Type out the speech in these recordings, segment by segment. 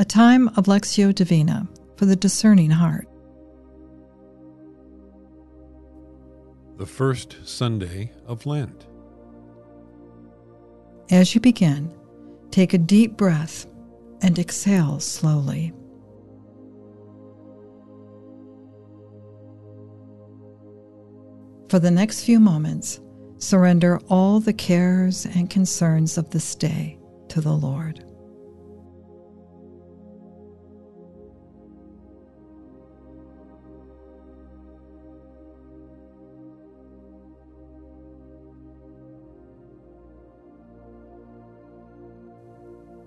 a time of Lectio Divina for the discerning heart. The first Sunday of Lent. As you begin, take a deep breath and exhale slowly. For the next few moments, surrender all the cares and concerns of this day to the Lord.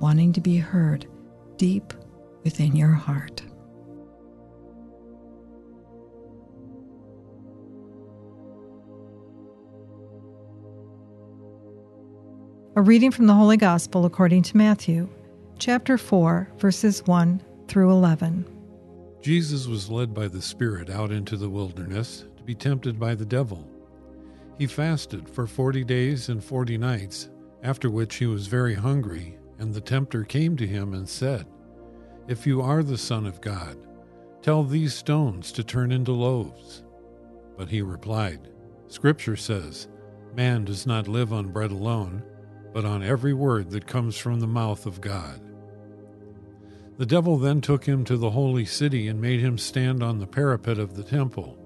wanting to be heard deep within your heart. A reading from the Holy Gospel according to Matthew, chapter 4, verses 1 through 11. Jesus was led by the Spirit out into the wilderness to be tempted by the devil. He fasted for forty days and forty nights, after which he was very hungry and the tempter came to him and said, If you are the Son of God, tell these stones to turn into loaves. But he replied, Scripture says, Man does not live on bread alone, but on every word that comes from the mouth of God. The devil then took him to the holy city and made him stand on the parapet of the temple.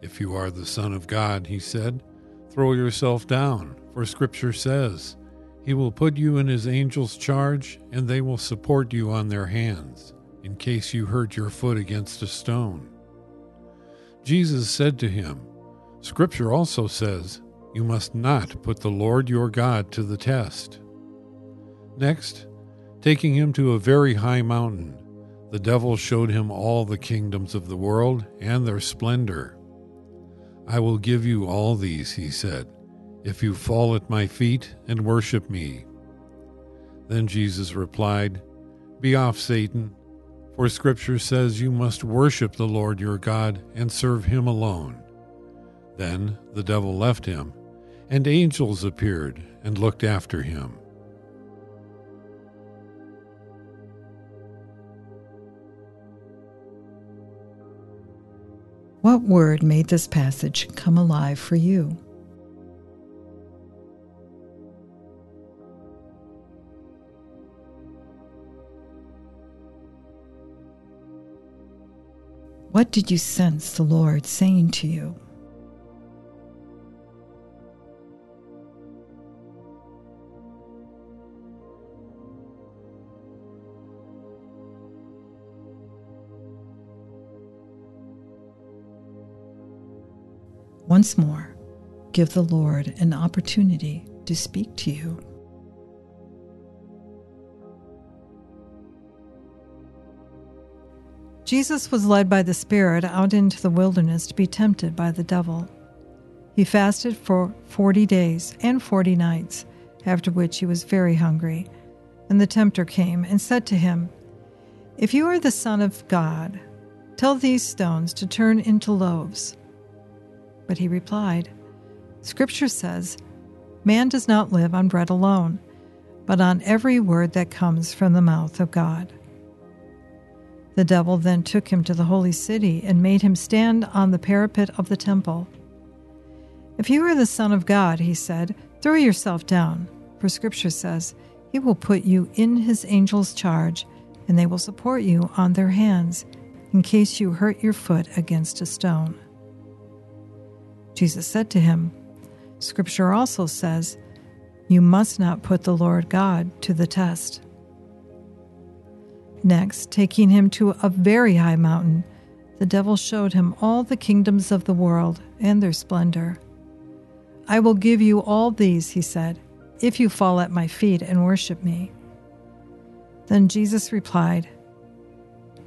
If you are the Son of God, he said, throw yourself down, for Scripture says, he will put you in his angels' charge, and they will support you on their hands, in case you hurt your foot against a stone. Jesus said to him, Scripture also says, You must not put the Lord your God to the test. Next, taking him to a very high mountain, the devil showed him all the kingdoms of the world and their splendor. I will give you all these, he said if you fall at my feet and worship me. Then Jesus replied, Be off, Satan, for Scripture says you must worship the Lord your God and serve him alone. Then the devil left him, and angels appeared and looked after him. What word made this passage come alive for you? What did you sense the Lord saying to you? Once more, give the Lord an opportunity to speak to you. Jesus was led by the Spirit out into the wilderness to be tempted by the devil. He fasted for forty days and forty nights, after which he was very hungry. And the tempter came and said to him, If you are the Son of God, tell these stones to turn into loaves. But he replied, Scripture says, Man does not live on bread alone, but on every word that comes from the mouth of God. The devil then took him to the holy city and made him stand on the parapet of the temple. If you are the Son of God, he said, throw yourself down, for Scripture says, He will put you in His angels' charge, and they will support you on their hands, in case you hurt your foot against a stone. Jesus said to him, Scripture also says, You must not put the Lord God to the test. Next, taking him to a very high mountain, the devil showed him all the kingdoms of the world and their splendor. I will give you all these, he said, if you fall at my feet and worship me. Then Jesus replied,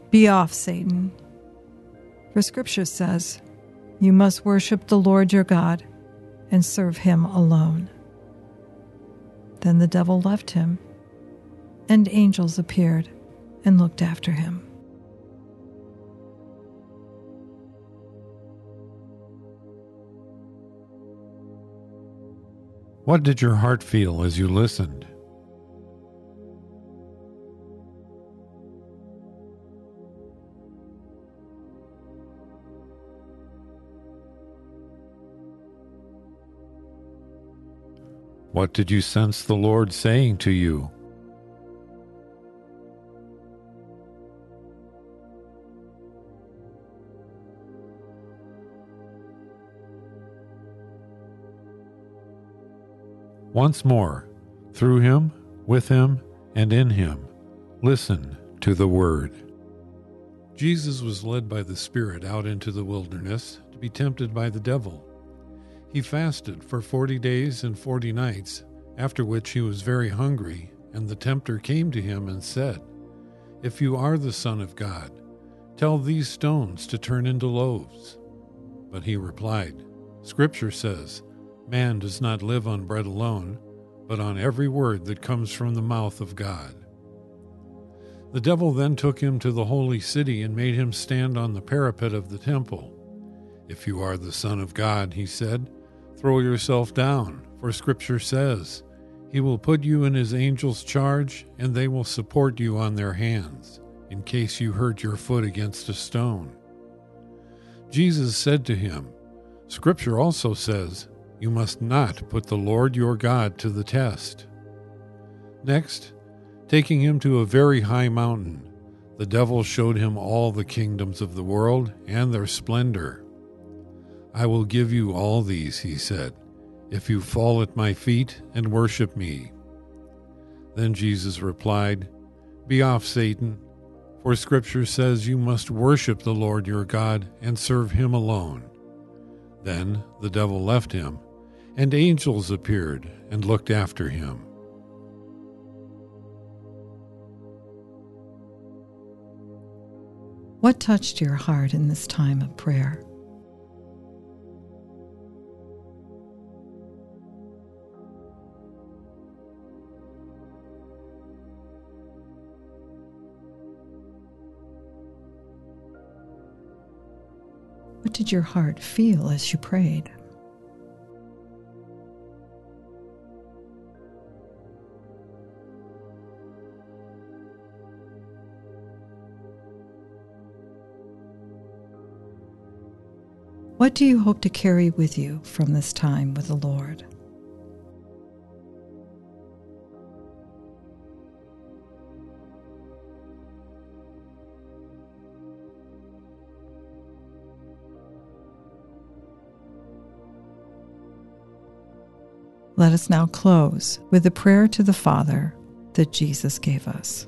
Be off, Satan. For Scripture says, You must worship the Lord your God and serve him alone. Then the devil left him, and angels appeared and looked after him. What did your heart feel as you listened? What did you sense the Lord saying to you? Once more, through him, with him, and in him, listen to the word. Jesus was led by the Spirit out into the wilderness to be tempted by the devil. He fasted for forty days and forty nights, after which he was very hungry, and the tempter came to him and said, If you are the Son of God, tell these stones to turn into loaves. But he replied, Scripture says, Man does not live on bread alone, but on every word that comes from the mouth of God. The devil then took him to the holy city and made him stand on the parapet of the temple. If you are the Son of God, he said, Throw yourself down, for Scripture says, He will put you in His angels' charge, and they will support you on their hands, in case you hurt your foot against a stone. Jesus said to him, Scripture also says, You must not put the Lord your God to the test. Next, taking him to a very high mountain, the devil showed him all the kingdoms of the world and their splendor. I will give you all these, he said, if you fall at my feet and worship me. Then Jesus replied, Be off, Satan, for Scripture says you must worship the Lord your God and serve him alone. Then the devil left him, and angels appeared and looked after him. What touched your heart in this time of prayer? What did your heart feel as you prayed? What do you hope to carry with you from this time with the Lord? Let us now close with the prayer to the Father that Jesus gave us.